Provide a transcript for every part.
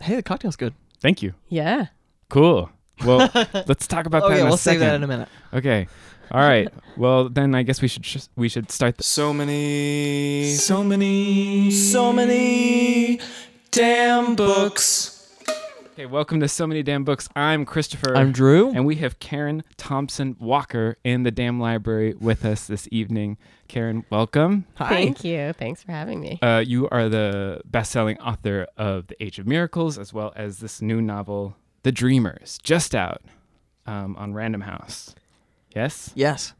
Hey, the cocktail's good. Thank you. Yeah. Cool. Well, let's talk about oh that yeah, in a we'll save that in a minute. Okay. All right. Well, then I guess we should sh- we should start. The- So many, so many, so many damn books. Okay. Welcome to so many damn books. I'm Christopher. I'm Drew. and we have Karen Thompson Walker in the damn library with us this evening. Karen, welcome. Hi. Thank you. Thanks for having me. Uh, you are the best-selling author of *The Age of Miracles*, as well as this new novel, *The Dreamers*, just out um, on Random House. Yes, Yes.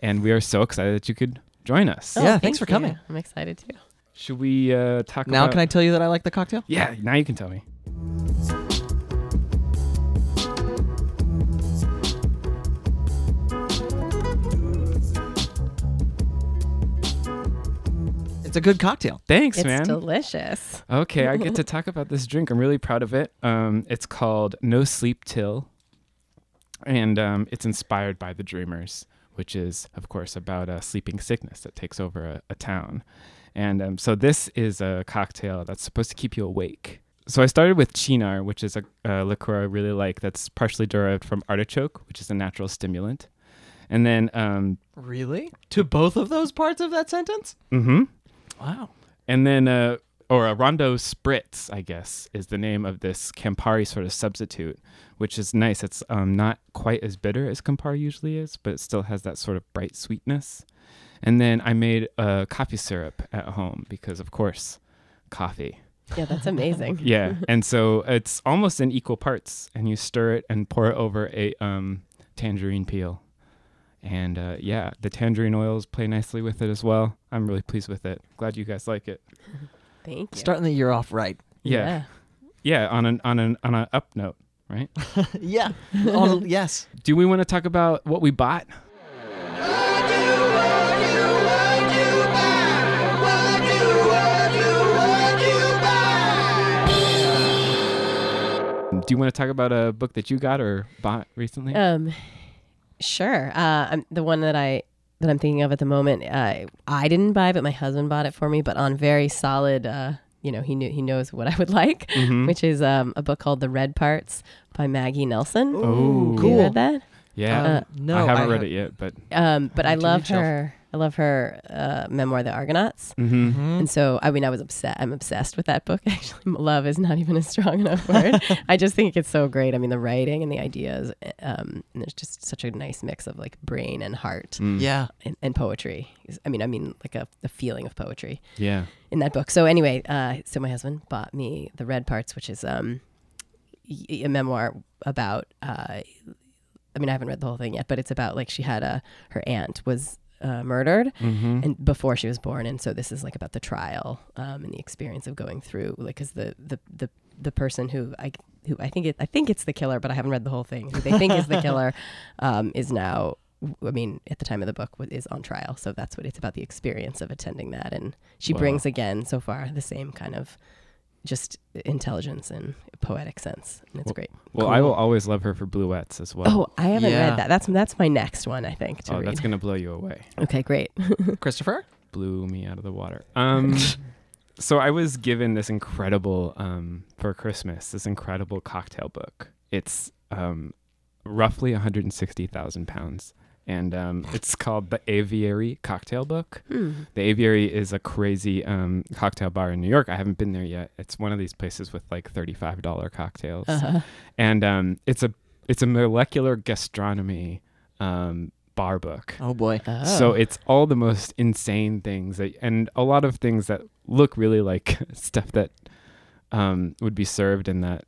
and we are so excited that you could join us. Yeah, Oh, thanks for coming. you. I'm excited too. Should we uh, talk Now about? can I tell you that I like the cocktail? Yeah, now you can tell me. It's a good cocktail. Thanks, man. It's man. delicious. Okay, I get to talk about this drink. I'm really proud of it. Um, it's called No Sleep Till, and um, it's inspired by The Dreamers, which is, of course, about a sleeping sickness that takes over a, a town. And um, so this is a cocktail that's supposed to keep you awake. So I started with Cynar, which is a, a liqueur I really like that's partially derived from artichoke, which is a natural stimulant. And then, um, Really? To both of those parts of that sentence? mm-hmm. Wow. And then, uh, or a Rondo Spritz, I guess, is the name of this Campari sort of substitute, which is nice. It's um, not quite as bitter as Campari usually is, but it still has that sort of bright sweetness. And then I made a coffee syrup at home because, of course, coffee. Yeah, that's amazing. Yeah. and so it's almost in equal parts, and you stir it and pour it over a um, tangerine peel. And uh, yeah, the tangerine oils play nicely with it as well. I'm really pleased with it. Glad you guys like it. Thank you. Starting the year off right. Yeah. Yeah, on an on an on an up note, right? yeah. On- yes. Do we want to talk about what we bought? Do you want to talk about a book that you got or bought recently? Um, sure. Uh, I'm, the one that I that I'm thinking of at the moment, uh, I didn't buy, but my husband bought it for me. But on very solid, uh, you know, he knew he knows what I would like, Mhm. which is um, a book called The Red Parts by Maggie Nelson. Oh, Have you cool. read that? yeah. uh, no, I haven't I read have- it yet, but Um, but I Read love read shelf. her. I love her uh, memoir, The Argonauts. Mhm. Mhm. And so, I mean, I was upset. I'm obsessed with that book. Actually, love is not even a strong enough word. I just think it's so great. I mean, the writing and the ideas, um, and there's just such a nice mix of like brain and heart Mm. Yeah. and, and poetry. I mean, I mean, like a the feeling of poetry yeah. in that book. So anyway, uh, so my husband bought me the Red Parts, which is um, y- a memoir about. Uh, I mean, I haven't read the whole thing yet, but it's about like she had a her aunt was uh, murdered Mm-hmm. and before she was born, and so this is like about the trial um, and the experience of going through like because the the the the person who I who I think it I think it's the killer, but I haven't read the whole thing. Who they think is the killer um, is now. I mean, at the time of the book, is on trial, so that's what it's about. The experience of attending that, and she Wow. brings again so far the same kind of just intelligence and poetic sense, and it's great. Well, I will always love her for Bluets as well. Oh, I haven't Yeah. read that. That's that's my next one, I think. To Oh, read. that's gonna blow you away. okay, great. Christopher? Blew me out of the water. Um, so I was given this incredible um for Christmas. This incredible cocktail book. It's um roughly 160,000 pounds, and um, it's called the Aviary Cocktail Book. Hmm. The Aviary is a crazy um, cocktail bar in New York. I haven't been there yet. It's one of these places with like thirty-five dollar cocktails, Uh-huh. and um, it's a it's a molecular gastronomy um, bar book. Oh boy. Oh. So it's all the most insane things that, and a lot of things that look really like stuff that um, would be served in that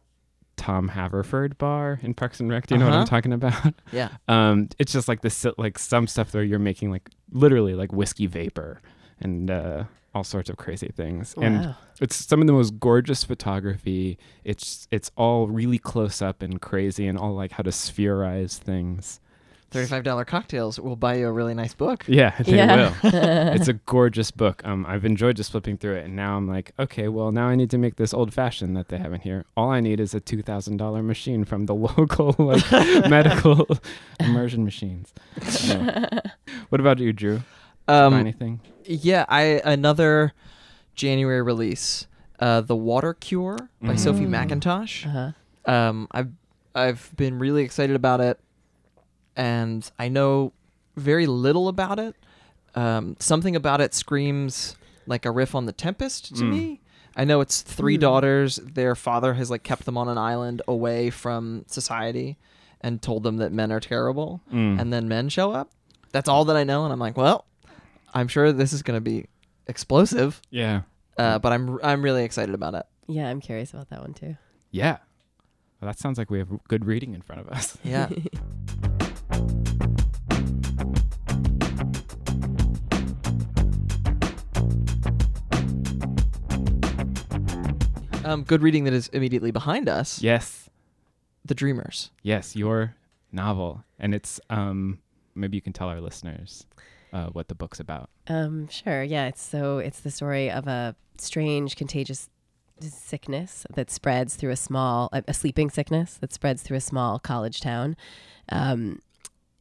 Tom Haverford bar in Parks and Rec. Do you know what I'm Uh-huh. talking about? Yeah. Um, it's just like this, like some stuff where you're making like literally like whiskey vapor and uh, all sorts of crazy things. And Wow. it's some of the most gorgeous photography. It's it's all really close up and crazy, and all like how to spherize things. Thirty-five dollar cocktails will buy you a really nice book. Yeah, they Yeah. will. it's a gorgeous book. Um, I've enjoyed just flipping through it, and now I'm like, okay, well, now I need to make this old fashioned that they have in here. All I need is a two thousand dollar machine from the local like medical immersion machines. So, what about you, Drew? Um, anything? yeah, I another January release. uh, The Water Cure by Sophie Mackintosh. Uh-huh. Um, I've I've been really excited about it, and I know very little about it. Um, something about it screams like a riff on The Tempest to Mm. me. I know it's three Hmm. daughters. Their father has like kept them on an island away from society, and told them that men are terrible, Mm. and then men show up. That's all that I know, and I'm like, well, I'm sure this is gonna be explosive. yeah. Uh, but I'm I'm really excited about it. Yeah, I'm curious about that one too. Yeah. Well, that sounds like we have good reading in front of us. Yeah. um, good reading that is immediately behind us. Yes. The Dreamers. Yes, your novel. And it's um maybe you can tell our listeners uh, what the book's about. Um, sure. Yeah. It's so it's the story of a strange, contagious sickness that spreads through a small, a, a sleeping sickness that spreads through a small college town, um,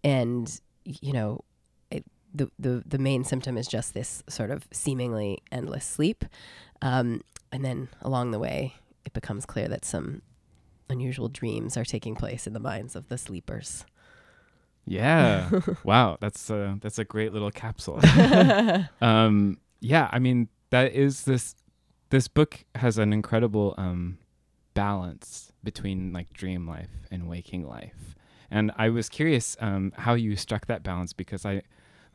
and you know, it, the the the main symptom is just this sort of seemingly endless sleep, um, and then along the way, it becomes clear that some unusual dreams are taking place in the minds of the sleepers. Yeah. wow, that's a that's a great little capsule. um yeah, I mean that is this this book has an incredible um balance between like dream life and waking life. And I was curious um how you struck that balance because I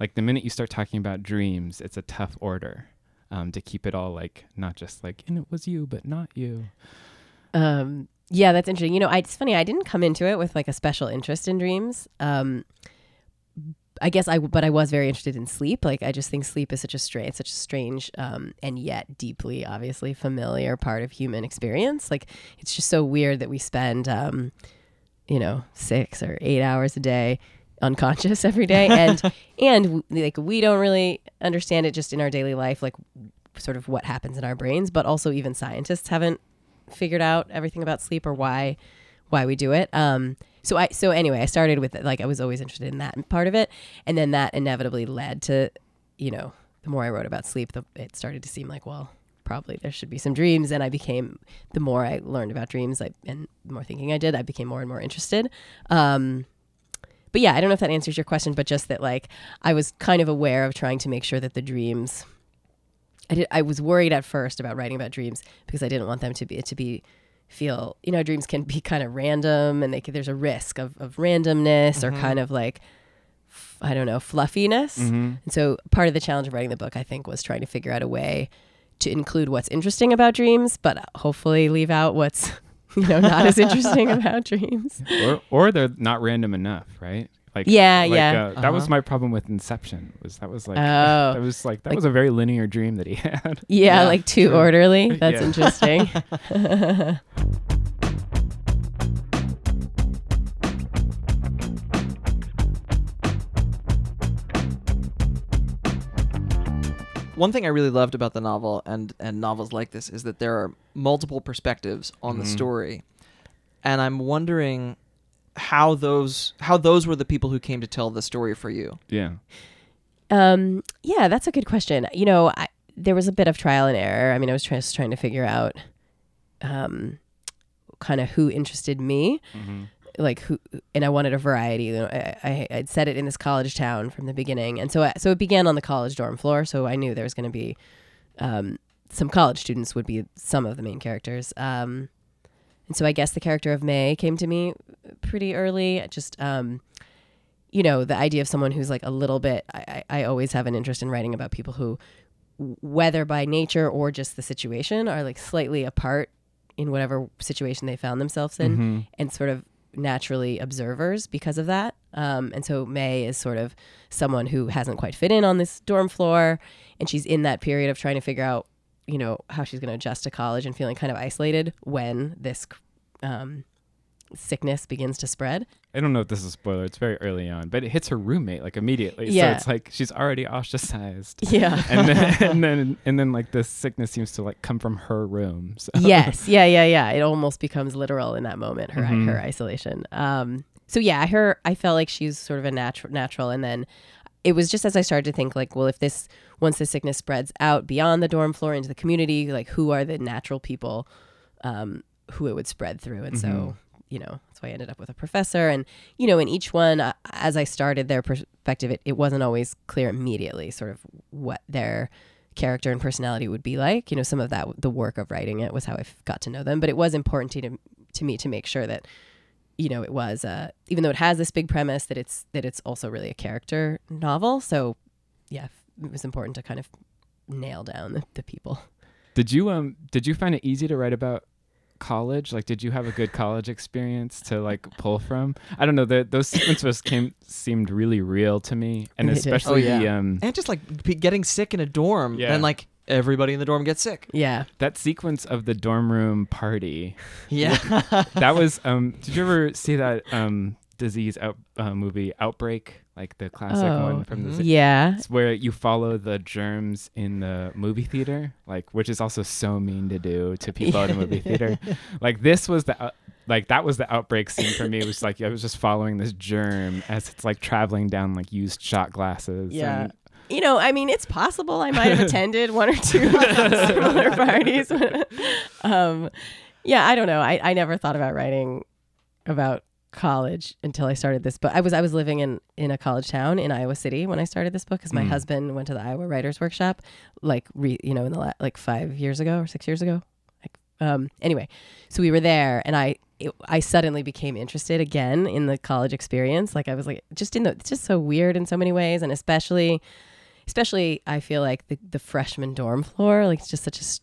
like the minute you start talking about dreams, it's a tough order. Um, to keep it all like not just like and it was you but not you. Um, yeah, that's interesting. You know, I, it's funny. I didn't come into it with like a special interest in dreams. Um, I guess I, but I was very interested in sleep. Like, I just think sleep is such a strange, such a strange, um, and yet deeply, obviously familiar part of human experience. Like, it's just so weird that we spend, um, you know, six or eight hours a day unconscious every day, and and like we don't really understand it just in our daily life, like sort of what happens in our brains. But also, even scientists haven't figured out everything about sleep or why why we do it. Um, so I so anyway, I started with like I was always interested in that part of it, and then that inevitably led to, you know, the more I wrote about sleep, the it started to seem like well, probably there should be some dreams, and I became the more I learned about dreams, I, and the more thinking I did, I became more and more interested. Um, but yeah, I don't know if that answers your question, but just that like I was kind of aware of trying to make sure that the dreams I did I was worried at first about writing about dreams because I didn't want them to be to be feel you know dreams can be kind of random and they can, there's a risk of, of randomness or kind of like I don't know fluffiness. And so part of the challenge of writing the book I think was trying to figure out a way to include what's interesting about dreams but hopefully leave out what's you know not as interesting about dreams or or they're not random enough, right? Like Yeah, like, yeah. Uh, That was Uh-huh. my problem with Inception. Was that was like Oh. that was like that Like- was a very linear dream that he had. yeah, Yeah, like too true. orderly that's Yeah. interesting One thing I really loved about the novel and and novels like this is that there are multiple perspectives on the Mhm. story, and I'm wondering how those how those were the people who came to tell the story for you. Yeah. Um, yeah, that's a good question. You know, I, there was a bit of trial and error. I mean, I was try- just trying to figure out, um, kind of who interested me, Mm-hmm. Like who, and I wanted a variety. You know, I, I I'd set it in this college town from the beginning, and so I, so it began on the college dorm floor. So I knew there was going to be, um, some college students would be some of the main characters. Um, and so I guess the character of May came to me pretty early. Just um, you know, the idea of someone who's like a little bit. I, I I always have an interest in writing about people who, whether by nature or just the situation, are like slightly apart in whatever situation they found themselves in, Mm-hmm. and sort of naturally observers because of that. Um, and so May is sort of someone who hasn't quite fit in on this dorm floor, and she's in that period of trying to figure out, you know, how she's going to adjust to college and feeling kind of isolated when this um, sickness begins to spread. I don't know if this is a spoiler. It's very early on, but it hits her roommate like immediately. Yeah. So it's like she's already ostracized. Yeah. and then and then and then like this sickness seems to like come from her room. So. yes. Yeah. Yeah. Yeah. It almost becomes literal in that moment. Her Mhm. her isolation. Um. So yeah, her. I felt like she's sort of a natural natural, and then it was just as I started to think like, well, if this once the sickness spreads out beyond the dorm floor into the community, like who are the natural people um, who it would spread through? And so, you know, that's why I ended up with a professor. And you know, in each one, uh, as I started their perspective, it, it wasn't always clear immediately, sort of what their character and personality would be like. You know, some of that, the work of writing it was how I got to know them. But it was important to to me to make sure that you know it was uh, even though it has this big premise that it's that it's also really a character novel. So yeah, it was important to kind of nail down the, the people. Did you um did you find it easy to write about college? Like did you have a good college experience to like pull from? I don't know, the, those sequences came seemed really real to me and They did. especially Oh, the yeah. um And just like be getting sick in a dorm, Yeah. then like everybody in the dorm gets sick. Yeah. that sequence of the dorm room party. Yeah. That was um did you ever see that um disease out uh, movie Outbreak? Like the classic Oh, one from the Yeah. It's where you follow the germs in the movie theater, like which is also so mean to do to people at a movie theater. Like this was the out- like that was the outbreak scene for me. It was like I was just following this germ as it's like traveling down like used shot glasses. Yeah. and- You know, I mean, it's possible I might have attended one or two similar parties. um, yeah, I don't know. I, I never thought about writing about college until I started this book. I was I was living in in a college town in Iowa City when I started this book because my Mm. husband went to the Iowa Writers Workshop, like re, you know in the la- like five years ago or six years ago. Like, um, anyway, so we were there, and I it, I suddenly became interested again in the college experience. Like I was like just in the it's just so weird in so many ways, and especially especially I feel like the the freshman dorm floor like it's just such a s-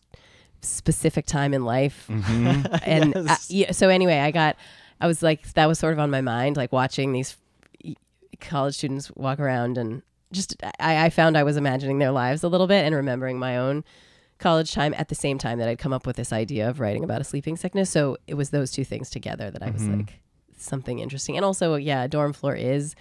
specific time in life Mhm. and uh, Yes. yeah, so anyway i got i was like that was sort of on my mind like watching these college students walk around and just I, I found i was imagining their lives a little bit and remembering my own college time at the same time that i'd come up with this idea of writing about a sleeping sickness so it was those two things together that i was Mhm. like something interesting and also yeah a dorm floor is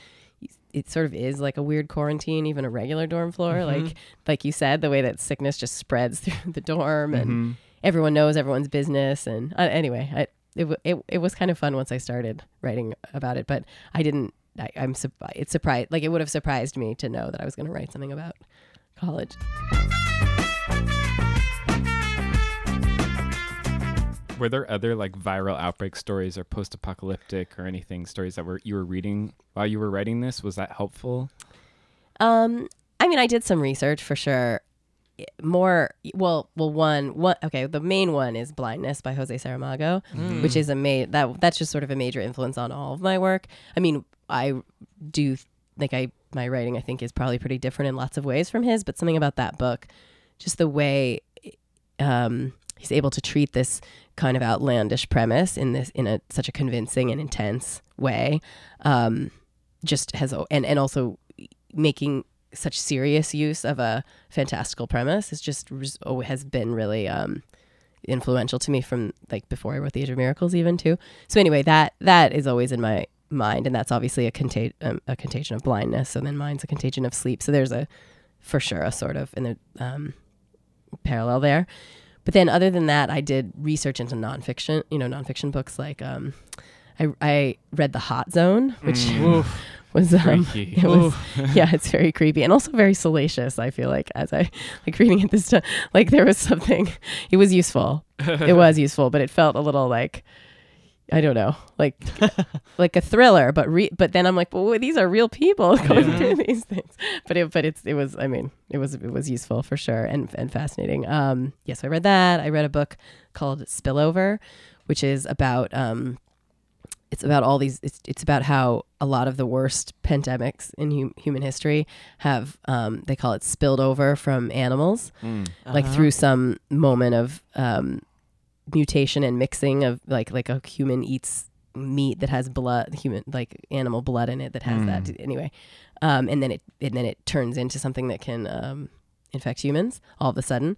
it sort of is like a weird quarantine even a regular dorm floor Mhm. like like you said the way that sickness just spreads through the dorm and Mhm. everyone knows everyone's business and uh, anyway I, it, it, it was kind of fun once i started writing about it but i didn't I, i'm sup- it's surprised like it would have surprised me to know that i was going to write something about college Were there other like viral outbreak stories or post-apocalyptic or anything stories that were you were reading while you were writing this? Was that helpful? um i mean i did some research for sure more well well one one okay the main one is blindness by jose saramago Mm. which is a ma- that that's just sort of a major influence on all of my work. I mean, I do like I my writing I think is probably pretty different in lots of ways from his, but something about that book, just the way um, he's able to treat this kind of outlandish premise in this in a such a convincing and intense way, um, just has and and also making such serious use of a fantastical premise is just oh, has been really um, influential to me from like before I wrote The Age of Miracles even too. So anyway, that that is always in my mind, and that's obviously a contag- um, a contagion of blindness. So then mine's a contagion of sleep. So there's a for sure a sort of in the um, parallel there. But then other than that, I did research into nonfiction, you know, nonfiction books like um, I I read The Hot Zone, which Mm. was um, Freaky. it was yeah, it's very creepy and also very salacious. I feel like as I like reading it this time, like there was something. It was useful. It was useful, but it felt a little like I don't know, like like a thriller. But re- but then I'm like, well, these are real people going Yeah. through these things. But it but it's it was I mean it was it was useful for sure and and fascinating. Um, yes, I read that. I read a book called Spillover, which is about um it's about all these it's, it's about how a lot of the worst pandemics in hum, human history have um, they call it spilled over from animals Mm. like Uh-huh. through some moment of um, mutation and mixing of like like a human eats meat that has blood human like animal blood in it that has that Mm. anyway um, and then it and then it turns into something that can um, infect humans all of a sudden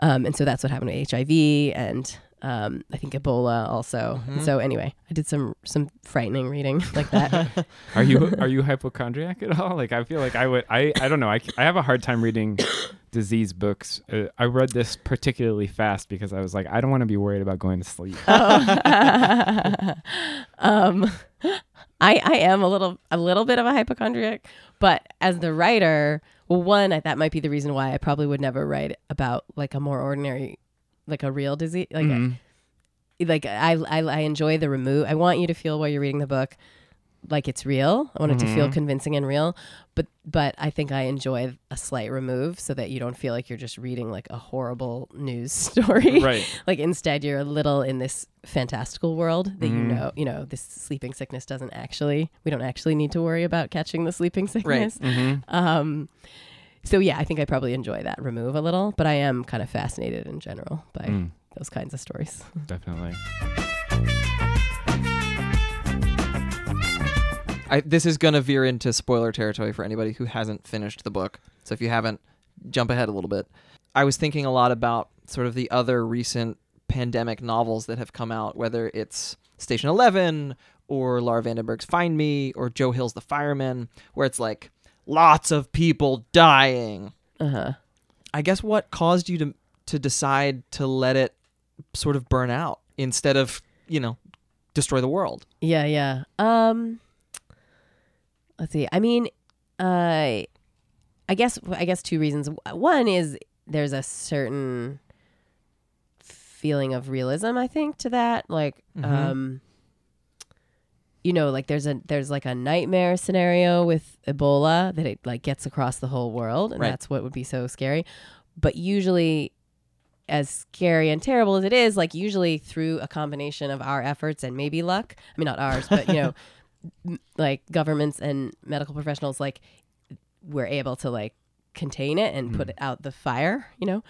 um, and so that's what happened with hiv and um, I think Ebola also. And Mhm. So anyway, I did some some frightening reading like that. Are you are you hypochondriac at all? Like I feel like I would I I don't know. I I have a hard time reading disease books. Uh, I read this particularly fast because I was like I don't want to be worried about going to sleep. Oh. um, I, I am a little a little bit of a hypochondriac, but as the writer, well, one that might be the reason why I probably would never write about like a more ordinary, like a real disease. Like Mhm. like I, I I enjoy the remove. I want you to feel while you're reading the book like it's real. I want it to feel Mhm. convincing and real. But but I think I enjoy a slight remove so that you don't feel like you're just reading like a horrible news story. right. like instead you're a little in this fantastical world that you Mhm. know you know this sleeping sickness doesn't actually we don't actually need to worry about catching the sleeping sickness hmm um so yeah i think i probably enjoy that remove a little but i am kind of fascinated in general by Mm, those kinds of stories definitely. I, this is gonna veer into spoiler territory for anybody who hasn't finished the book. So if you haven't, jump ahead a little bit. I was thinking a lot about sort of the other recent pandemic novels that have come out, whether it's Station Eleven or Laura van den Berg's Find Me or Joe Hill's The Fireman, where it's like lots of people dying. uh-huh I guess what caused you to to decide to let it sort of burn out instead of you know destroy the world? yeah yeah um let's see i mean uh i guess i guess two reasons one is there's a certain feeling of realism i think to that like Mhm. um you know like there's a there's like a nightmare scenario with ebola that it like gets across the whole world and Right. that's what would be so scary but usually as scary and terrible as it is like usually through a combination of our efforts and maybe luck i mean not ours but you know m- like governments and medical professionals like we're able to like contain it and put Mm. it out the fire you know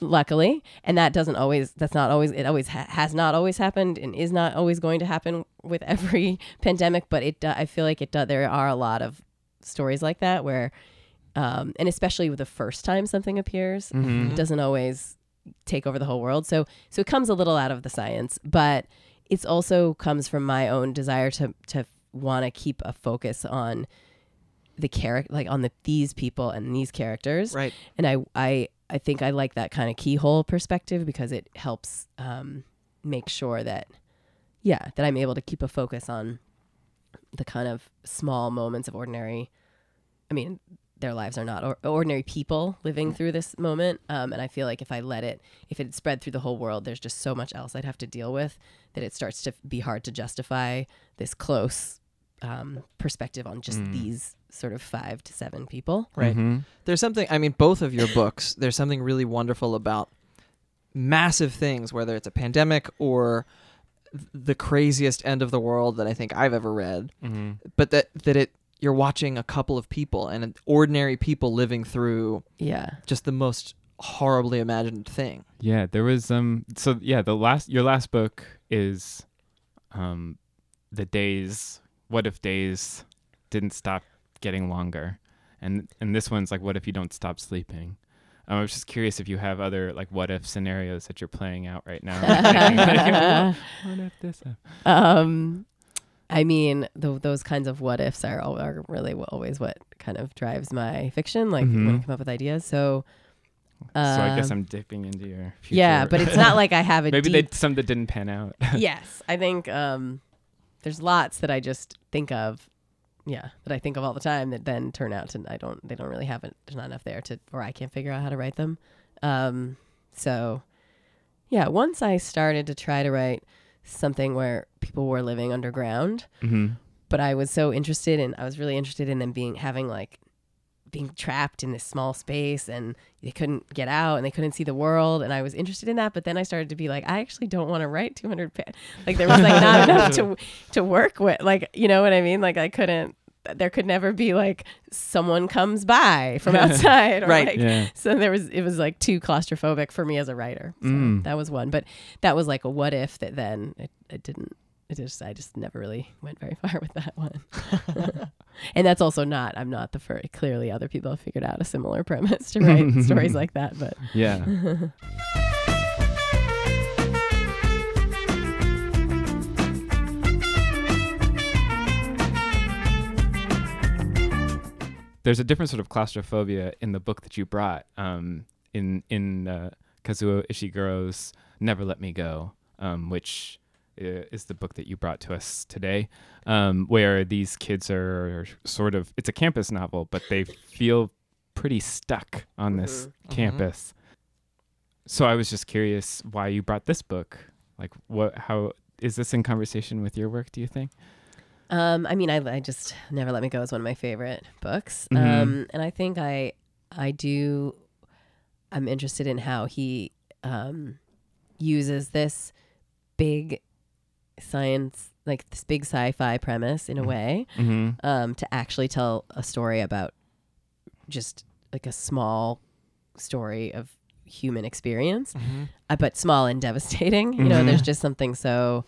luckily and that doesn't always that's not always it always ha- has not always happened and is not always going to happen with every pandemic but it do, i feel like it does, there are a lot of stories like that where um and especially with the first time something appears Mhm. it doesn't always take over the whole world so so it comes a little out of the science but it's also comes from my own desire to to want to keep a focus on the character like on the these people and these characters Right. and I I I think I like that kind of keyhole perspective because it helps um, make sure that yeah that I'm able to keep a focus on the kind of small moments of ordinary. I mean, their lives are not or- ordinary people living through this moment, um, and I feel like if I let it, if it spread through the whole world, there's just so much else I'd have to deal with that it starts to be hard to justify this close um, perspective on just Mm. these sort of five to seven people. Right. Mhm. There's something, I mean, both of your books, there's something really wonderful about massive things, whether it's a pandemic or the craziest end of the world that I think I've ever read, Mhm. but that, that it, you're watching a couple of people and ordinary people living through Yeah. just the most horribly imagined thing. Yeah, there was um so yeah, the last your last book is um the days what if days didn't stop getting longer. And and this one's like what if you don't stop sleeping. Um, I was just curious if you have other like what if scenarios that you're playing out right now. Thinking, what if this um i mean th- those kinds of what ifs are, al- are really always what kind of drives my fiction like when i Mhm. come up with ideas so so I guess um, I'm dipping into your future. yeah but it's not like i have a maybe they some that didn't pan out. yes i think um there's lots that i just think of yeah that i think of all the time that then turn out to i don't they don't really have it there's not enough there to or i can't figure out how to write them. Um so yeah once i started to try to write something where people were living underground hmm but I was so interested in I was really interested in them being having like being trapped in this small space and they couldn't get out and they couldn't see the world and I was interested in that but then I started to be like I actually don't want to write 200 pa- like there was like not enough to to work with like you know what I mean like I couldn't there could never be like someone comes by from outside or Right. like Yeah. so there was it was like too claustrophobic for me as a writer so Mm. that was one but that was like a what if that then it, it didn't it just i just never really went very far with that one and that's also not i'm not the first clearly other people have figured out a similar premise to write stories like that but Yeah. There's a different sort of claustrophobia in the book that you brought um, in in uh, Kazuo Ishiguro's "Never Let Me Go," um, which is the book that you brought to us today, um, where these kids are sort of it's a campus novel, but they feel pretty stuck on this Mhm. campus. So I was just curious why you brought this book. Like, what? How is this in conversation with your work? Do you think? Um, I mean, I, I just never let me go is one of my favorite books. Mhm. Um, and I think I, I do. I'm interested in how he um, uses this big science, like this big sci-fi premise, in a Mhm. way, Mm-hmm. um, to actually tell a story about just like a small story of human experience Mm-hmm. uh, but small and devastating. You know, Mhm. there's just something so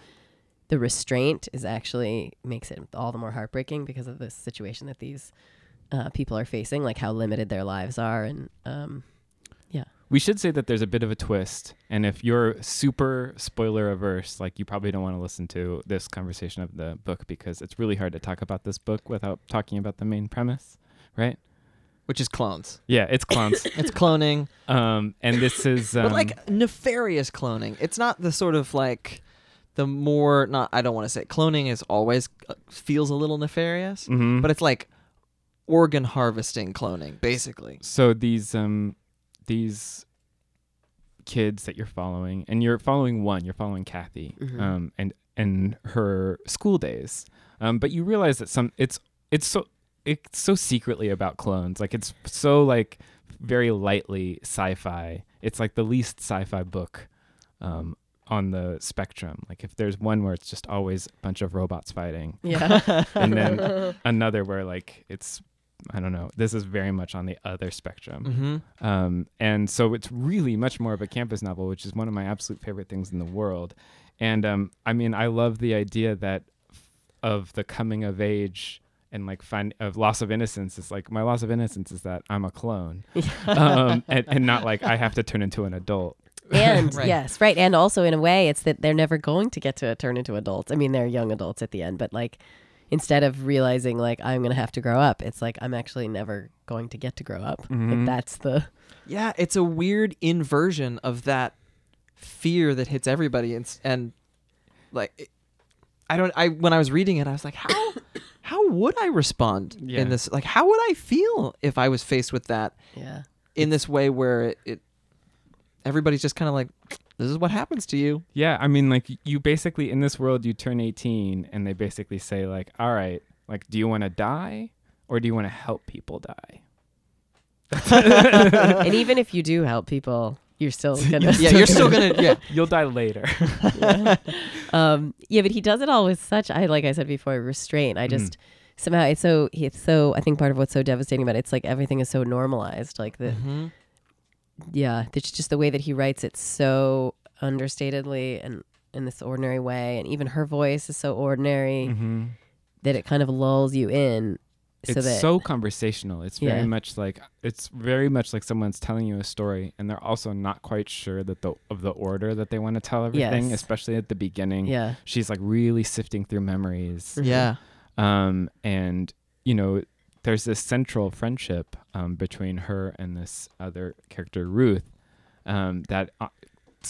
the restraint is actually makes it all the more heartbreaking because of the situation that these uh, people are facing, like how limited their lives are, and um, We should say that there's a bit of a twist, and if you're super spoiler averse, like you probably don't want to listen to this conversation of the book because it's really hard to talk about this book without talking about the main premise, right? Which is clones. Yeah, it's clones. It's cloning, um, and this is um, but like nefarious cloning. It's not the sort of like the more not. I don't want to say cloning is always uh, feels a little nefarious, mhm. but it's like organ harvesting cloning, basically. so these um these kids that you're following and you're following one you're following kathy Mhm. um and and her school days. Um but you realize that some it's it's so it's so secretly about clones. Like it's so like very lightly sci-fi. It's like the least sci-fi book um on the spectrum. Like if there's one where it's just always a bunch of robots fighting yeah, and then another where like it's i don't know this is very much on the other spectrum Mm-hmm. um, and so it's really much more of a campus novel, which is one of my absolute favorite things in the world. And um, I mean, I love the idea that of the coming of age and like find of loss of innocence is like my loss of innocence is that I'm a clone, um, and, and not like I have to turn into an adult. and Right. yes, right, and also in a way, it's that they're never going to get to turn into adults. I mean, they're young adults at the end, but like instead of realizing like I'm gonna have to grow up, it's like I'm actually never going to get to grow up. Mhm. Like that's the Yeah, it's a weird inversion of that fear that hits everybody, and, and like it- I don't. I when I was reading it, I was like, how how would I respond Yeah. in this? Like, how would I feel if I was faced with that yeah. in this way where it, it everybody's just kind of like, this is what happens to you. Yeah, I mean, like you basically in this world you turn 18, and they basically say like, all right, like, do you want to die or do you want to help people die? and even if you do help people, you're still gonna Yeah, you're still gonna. Yeah, You'll die later. yeah. um yeah but he does it all with such i like i said before restraint i just somehow it's so it's so i think part of what's so devastating about it, it's like everything is so normalized like the Mhm. Yeah it's just the way that he writes it so understatedly and in this ordinary way and even her voice is so ordinary mm-hmm. that it kind of lulls you in so it's that so conversational. It's very Yeah. much like it's very much like someone's telling you a story, and they're also not quite sure that the of the order that they want to tell everything, Yes. especially at the beginning. yeah She's like really sifting through memories, yeah, um, and you know, there's this central friendship um, between her and this other character, Ruth, um, that. Uh,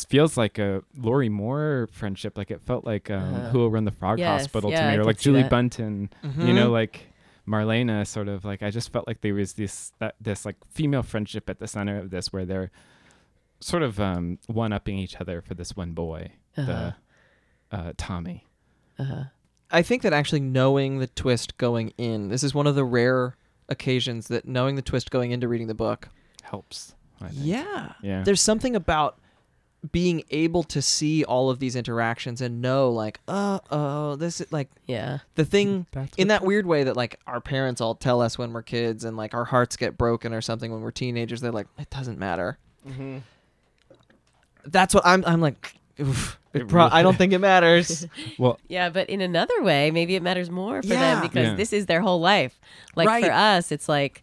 feels like a Lorrie Moore friendship. Like it felt like um, Uh-huh. Who Will Run the Frog Yes, Hospital yeah, to I me, or could like Julie that. Buntin you Mhm. know like marlena sort of like i just felt like there was this that this like female friendship at the center of this where they're sort of um one-upping each other for this one boy uh-huh. the uh tommy uh-huh. I think that actually knowing the twist going in, this is one of the rare occasions that knowing the twist going into reading the book. helps I think. Yeah. yeah There's something about being able to see all of these interactions and know like, uh oh, this is like yeah the thing That's in that weird way that like our parents all tell us when we're kids and like our hearts get broken or something when we're teenagers. They're like, it doesn't matter. Mm-hmm. That's what I'm. I'm like, oof, it It pro- I don't think it matters. well Yeah, but in another way, maybe it matters more for Yeah. them because Yeah. this is their whole life. Like Right. for us, it's like,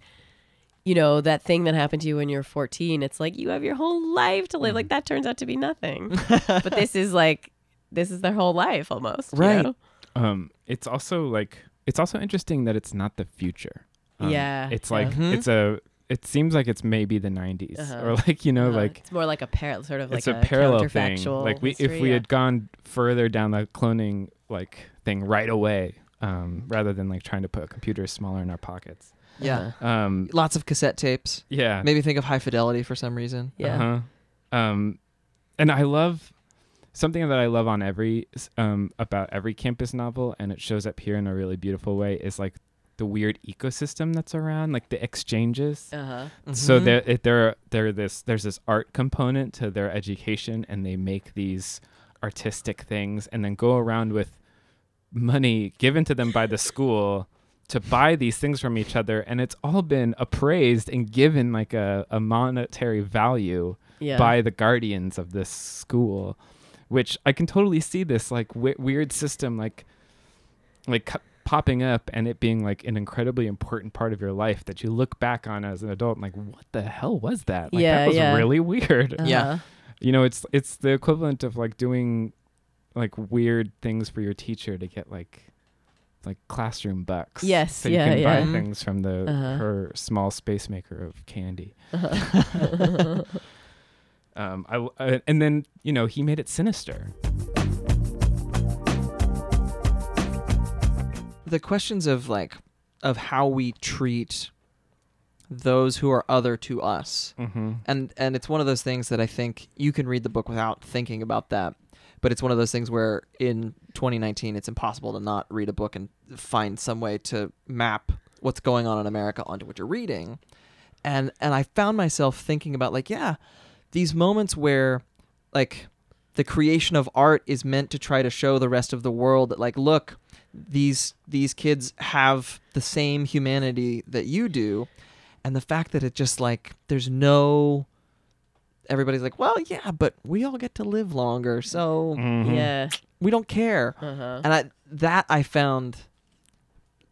you know, that thing that happened to you when you're 14. It's like you have your whole life to live. Like that turns out to be nothing. but this is like, this is their whole life almost. you Right. know? um it's also like it's also interesting that it's not the future Um, Yeah, it's yeah. like Mhm. it's a it seems like it's maybe the 90s Uh-huh. or like you know Uh, like it's more like a par- sort of like it's a, parallel thing. Like we, if we yeah. had gone further down the cloning like thing right away, um, rather than like trying to put computers smaller in our pockets. Yeah. Uh-huh. Um, Lots of cassette tapes. yeah. Maybe think of high fidelity for some reason. Yeah. Uh-huh. Um, and I love something that I love on every um about every campus novel, and it shows up here in a really beautiful way. Is like the weird ecosystem that's around, like the exchanges. Uh-huh. So Mhm. there, it, there, there, this, there's this art component to their education, and they make these artistic things, and then go around with money given to them by the school to buy these things from each other, and it's all been appraised and given like a, a monetary value Yeah. by the guardians of this school, which I can totally see this like w- weird system like like cu- popping up and it being like an incredibly important part of your life that you look back on as an adult and like what the hell was that? Like Yeah, that was yeah. really weird. Yeah. Uh-huh. You know, it's it's the equivalent of like doing like weird things for your teacher to get like like classroom bucks. Yes, so yeah, you can yeah. buy things from the Uh-huh. her small space maker of candy. Uh-huh. Um, I, w- uh, and then you know he made it sinister. The questions of like of how we treat those who are other to us Mm-hmm. and and it's one of those things that i think you can read the book without thinking about that but it's one of those things where in 2019 it's impossible to not read a book and find some way to map what's going on in america onto what you're reading and and i found myself thinking about like yeah these moments where like the creation of art is meant to try to show the rest of the world that like look these these kids have the same humanity that you do and the fact that it just like there's no everybody's like well yeah but we all get to live longer so Mm-hmm. Yeah. we don't care Uh-huh. and I that I found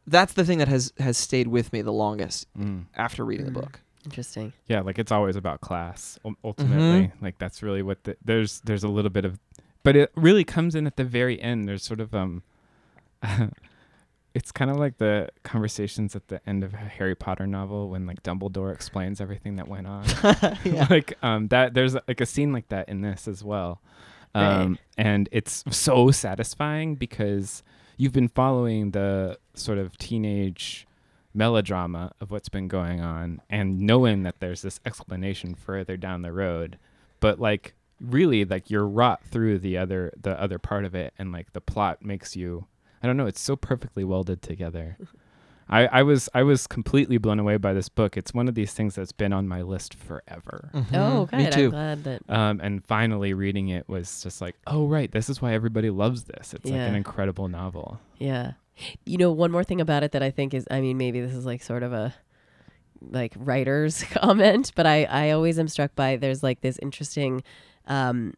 that's the thing that has has stayed with me the longest Mm. after reading Mm. the book Interesting. Yeah, like it's always about class. Ultimately, Mm-hmm. like that's really what the, there's there's a little bit of, but it really comes in at the very end. There's sort of um, it's kind of like the conversations at the end of a Harry Potter novel when like Dumbledore explains everything that went on. yeah like um that there's like a scene like that in this as well Right. um and it's so satisfying because you've been following the sort of teenage melodrama of what's been going on and knowing that there's this explanation further down the road but like really like you're wrought through the other the other part of it and like the plot makes you i don't know it's so perfectly welded together I, I was I was completely blown away by this book. It's one of these things that's been on my list forever. Oh, Mhm. good. me I'm too glad that. Um, and finally reading it was just like, oh right, this is why everybody loves this. It's like an incredible novel. Yeah. You know, one more thing about it that I think is, I mean, maybe this is like sort of a like writer's comment, but I I always am struck by there's like this interesting, um,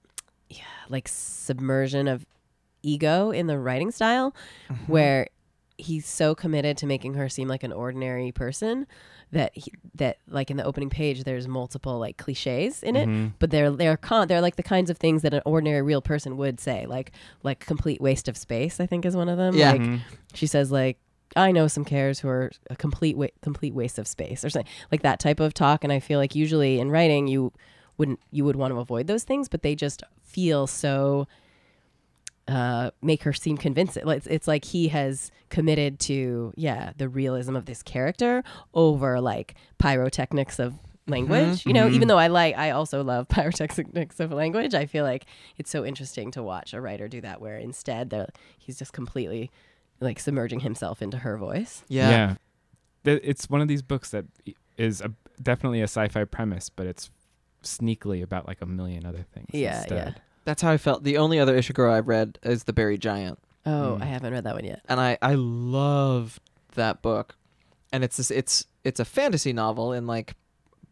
yeah, like submersion of ego in the writing style, Mm-hmm. where he's so committed to making her seem like an ordinary person that he, that like in the opening page there's multiple like cliches in it Mhm. but they're they're con they're like the kinds of things that an ordinary real person would say like like complete waste of space i think is one of them Yeah. like Mhm. she says like i know some cares who are a complete wa- complete waste of space or something like that type of talk and i feel like usually in writing you wouldn't you would want to avoid those things but they just feel so uh, make her seem convincing. It's, it's like he has committed to, yeah, the realism of this character over like pyrotechnics of language. You know, Mhm. even though I like, I also love pyrotechnics of language. I feel like it's so interesting to watch a writer do that, where instead he's just completely like submerging himself into her voice. yeah Th- It's one of these books that is a, definitely a sci-fi premise, but it's sneakily about like a million other things. Yeah, instead. That's how I felt the only other Ishiguro I've read is The Buried Giant Oh, Mm. I haven't read that one yet. and I I love that book, and it's this, it's it's a fantasy novel in like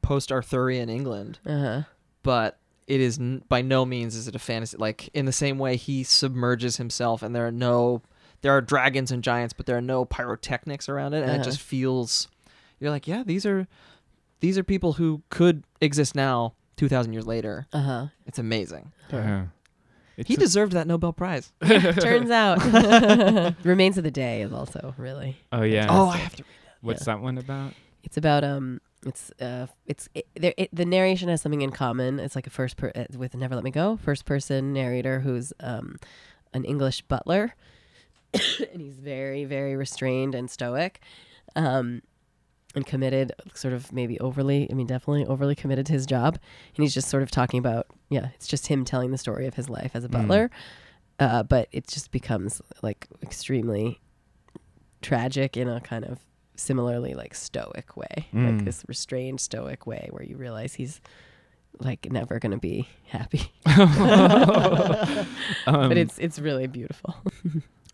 post Arthurian England, Uh huh. but it is n- by no means is it a fantasy. Like in the same way, he submerges himself, and there are no there are dragons and giants, but there are no pyrotechnics around it, and Uh-huh. it just feels you're like, yeah, these are these are people who could exist now, two thousand years later. Uh huh. It's amazing. Uh-huh. It's He a- deserved that Nobel Prize. Turns out, Remains of the Day is also really. Oh yeah. Oh, I have to. What's that one about? It's about um it's uh it's it, there it, the narration has something in common. It's like a first per uh, with Never Let Me Go, first person narrator who's um an English butler, and he's very very restrained and stoic. Um, and committed, sort of maybe overly, I mean, definitely overly committed to his job. And he's just sort of talking about, yeah, it's just him telling the story of his life as a Mm. butler. Uh, but it just becomes like extremely tragic in a kind of similarly like stoic way, like Mm. this restrained stoic way where you realize he's like never going to be happy. Um, but it's it's really beautiful.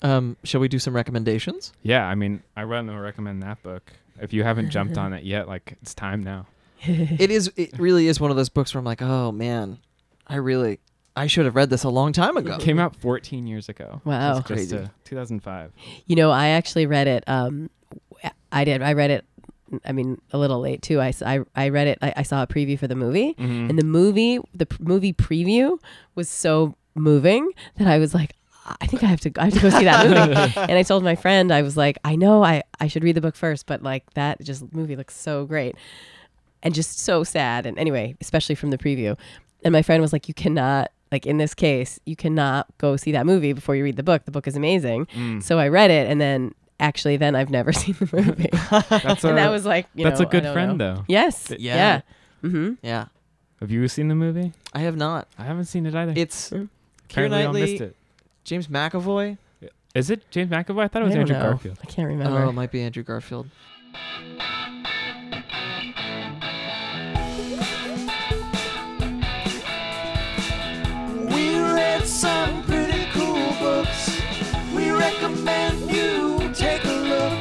Um, shall we do some recommendations? yeah. I mean, I want to recommend that book. If you haven't jumped on it yet, like it's time now. it is. It really is one of those books where I'm like, oh man, I really, I should have read this a long time ago. It came out 14 years ago. Wow. It's just, Crazy. uh, 2005. You know, I actually read it. Um, I did. I read it. I mean, a little late too. I, s- I, I read it. I, I saw a preview for the movie, Mhm. and the movie, the pr- movie preview was so moving that I was like, I think I have to. I have to go see that movie. and I told my friend, I was like, I know I, I should read the book first, but like that just movie looks so great, and just so sad. And anyway, especially from the preview, and my friend was like, you cannot. Like in this case, you cannot go see that movie before you read the book. The book is amazing. Mm. So I read it, and then actually, then I've never seen the movie, That's a, and that was like, you that's know, a good friend, know. though. Yes. Th- Yeah. yeah. Mm-hmm. Yeah, Have you seen the movie? I have not. I haven't seen it either. It's Mm. Keira Apparently, I missed Knightley, it. James McAvoy. Is it James McAvoy? I thought it was I Andrew know. Garfield. I can't remember. Oh, it might be Andrew Garfield. We read some pretty cool books. We recommend you take a look.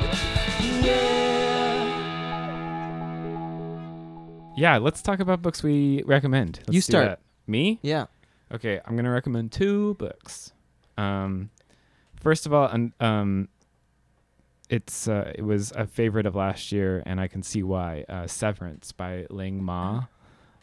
Yeah. Yeah, let's talk about books we recommend. Let's You start. that. Me? Yeah. Okay, I'm gonna recommend two books. Um, first of all, un- um, it's uh, it was a favorite of last year, and I can see why. Uh, Severance by Ling Ma.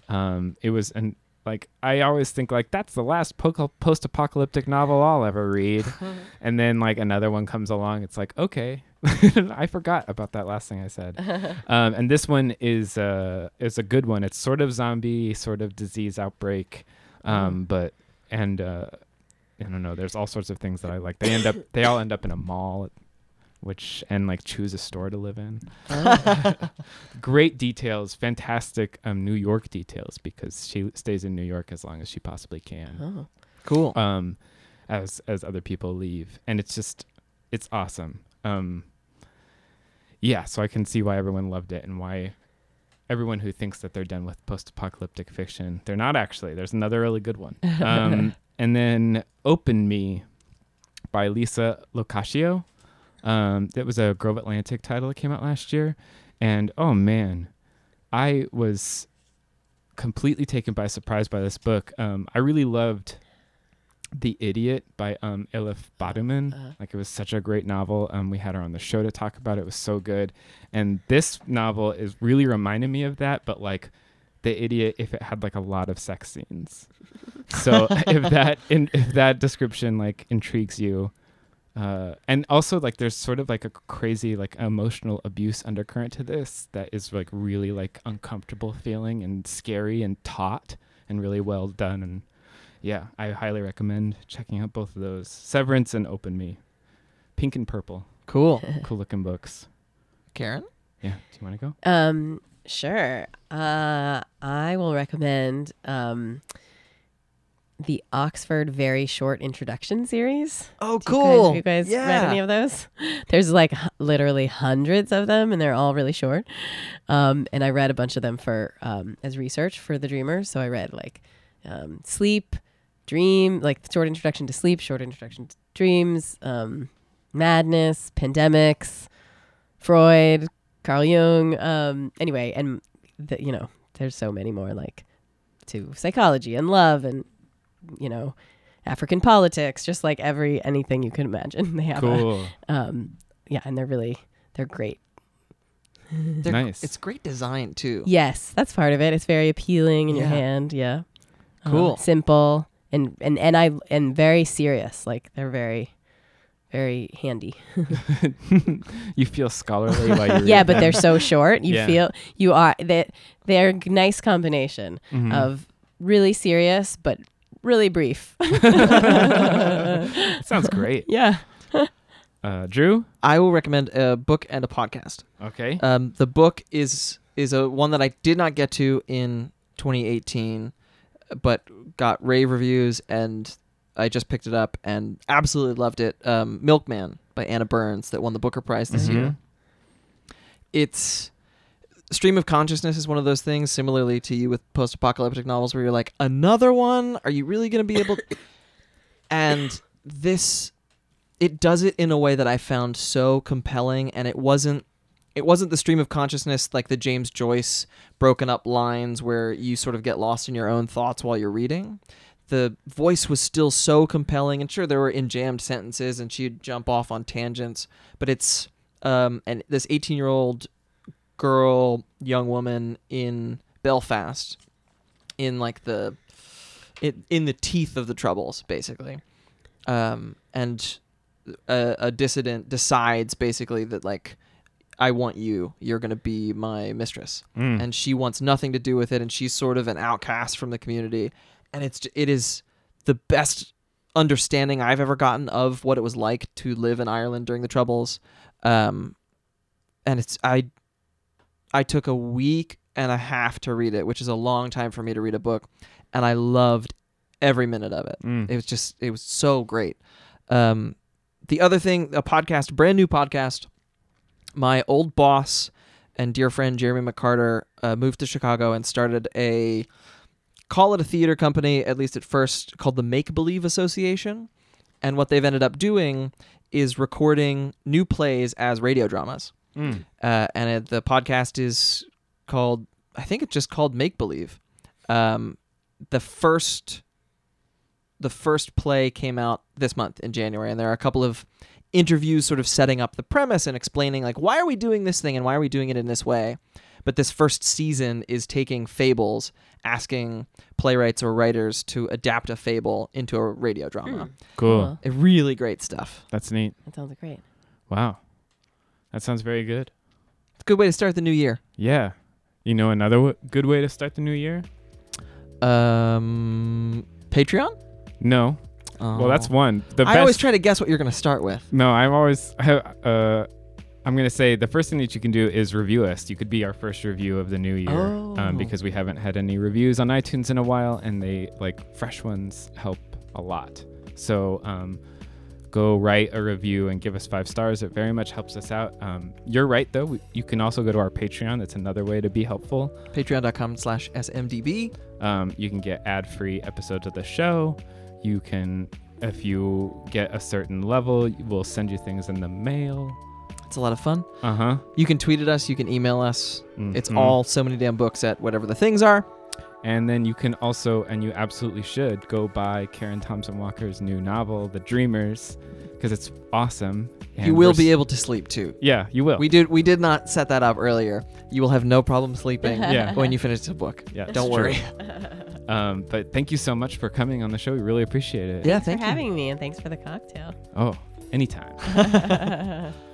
Um, it was an like I always think like that's the last po- post-apocalyptic novel I'll ever read, and then like another one comes along. It's like okay, I forgot about that last thing I said. um, and this one is uh is a good one. It's sort of zombie, sort of disease outbreak, um, but and uh, I don't know. There's all sorts of things that I like. They end up they all end up in a mall, which and like choose a store to live in. Great details, fantastic um, New York details because she stays in New York as long as she possibly can Oh. Cool. um, as as other people leave, and it's just it's awesome. Um, yeah, so I can see why everyone loved it and why everyone who thinks that they're done with post-apocalyptic fiction, they're not actually. There's another really good one. Um, and then Open Me by Lisa Locascio. Um, that was a Grove Atlantic title that came out last year, and oh man, I was completely taken by surprise by this book. Um, I really loved The Idiot by um, Elif Batuman. Uh-huh. Like it was such a great novel. Um, we had her on the show to talk about it. It was so good. And this novel is really reminding me of that, but like The Idiot if it had like a lot of sex scenes. So if that in, if that description like intrigues you, uh, and also like there's sort of like a crazy like emotional abuse undercurrent to this that is like really like uncomfortable feeling and scary and taut and really well done and yeah i highly recommend checking out both of those severance and open me pink and purple Cool. cool looking books Karen? yeah do you want to go Um, sure. Uh, I will recommend um, the Oxford Very Short Introduction series. Oh, Do you guys- have you guys read any of those? There's like h- literally hundreds of them, and they're all really short. Um, and I read a bunch of them for um, as research for the Dreamers. So I read like um, Sleep, Dream, like short introduction to sleep, short introduction to dreams, um, madness, pandemics, Freud, Carl Jung. Um, anyway, and the, you know, there's so many more like to psychology and love and you know African politics, just like every anything you can imagine. They have a, cool um, yeah, and they're really they're great. They're- Nice. It's great design too. Yes, that's part of it. It's very appealing in your hand. Yeah, Uh, Cool. simple, and and and I and very serious. Like they're very very handy. you feel scholarly while you yeah, but they're so short. You Yeah. feel you are that they're a nice combination Mhm. of really serious but really brief. Sounds great. yeah. Uh, Drew. I will recommend a book and a podcast. Okay. Um, the book is is a one that I did not get to in 2018, but got rave reviews, and I just picked it up and absolutely loved it. Um, Milkman by Anna Burns that won the Booker Prize this Mhm. year. It's stream of consciousness is one of those things similarly to you with post-apocalyptic novels where you're like another one are you really going to be able to? and this it does it in a way that I found so compelling and it wasn't it wasn't the stream of consciousness like the James Joyce broken up lines where you sort of get lost in your own thoughts while you're reading. The voice was still so compelling and sure there were enjammed sentences and she'd jump off on tangents, but it's um and this 18-year-old girl, young woman in Belfast in like the in, in the teeth of the troubles basically. Um and a, a dissident decides basically that like I want you. You're going to be my mistress. Mm. And she wants nothing to do with it and she's sort of an outcast from the community and it's it is the best understanding I've ever gotten of what it was like to live in Ireland during the troubles. Um and it's I I took a week and a half to read it, which is a long time for me to read a book, and I loved every minute of it. Mm. It was just it was so great. Um, the other thing, a podcast, brand new podcast. My old boss and dear friend Jeremy McCarter uh, moved to Chicago and started a call it a theater company at least at first called the Make Believe Association, and what they've ended up doing is recording new plays as radio dramas. Mm. Uh, and it, the podcast is called I think it's just called Make Believe. Um, the first the first play came out this month in January, and there are a couple of interviews sort of setting up the premise and explaining like why are we doing this thing and why are we doing it in this way. But this first season is taking fables, asking playwrights or writers to adapt a fable into a radio drama. Cool. Uh, Really great stuff. That's neat. That sounds great. Wow. That sounds very good. It's a good way to start the new year. Yeah. You know another w- good way to start the new year? Um, Patreon. No. Well, that's one. The I best. always try to guess what you're going to start with. no, I'm always. Uh, I'm gonna say the first thing that you can do is review us. You could be our first review of the new year, Oh. um, because we haven't had any reviews on iTunes in a while, and they like fresh ones help a lot. So um, go write a review and give us five stars. It very much helps us out. Um, you're right though. We, you can also go to our Patreon. That's another way to be helpful. Patreon.com slash SMDB. Um, you can get ad-free episodes of the show. You can, if you get a certain level, we'll send you things in the mail. It's a lot of fun. Uh huh. You can tweet at us. You can email us. It's Mhm. all so many damn books at whatever the things are. And then you can also, and you absolutely should, go buy Karen Thompson Walker's new novel, The Dreamers, because it's awesome. you will be able to sleep too. Yeah, you will. We did we did not set that up earlier. You will have no problem sleeping Yeah. when you finish the book. yeah, Don't it's worry. Um, but thank you so much for coming on the show. We really appreciate it. Yeah, thanks thank for you. having me, and thanks for the cocktail. Oh, anytime.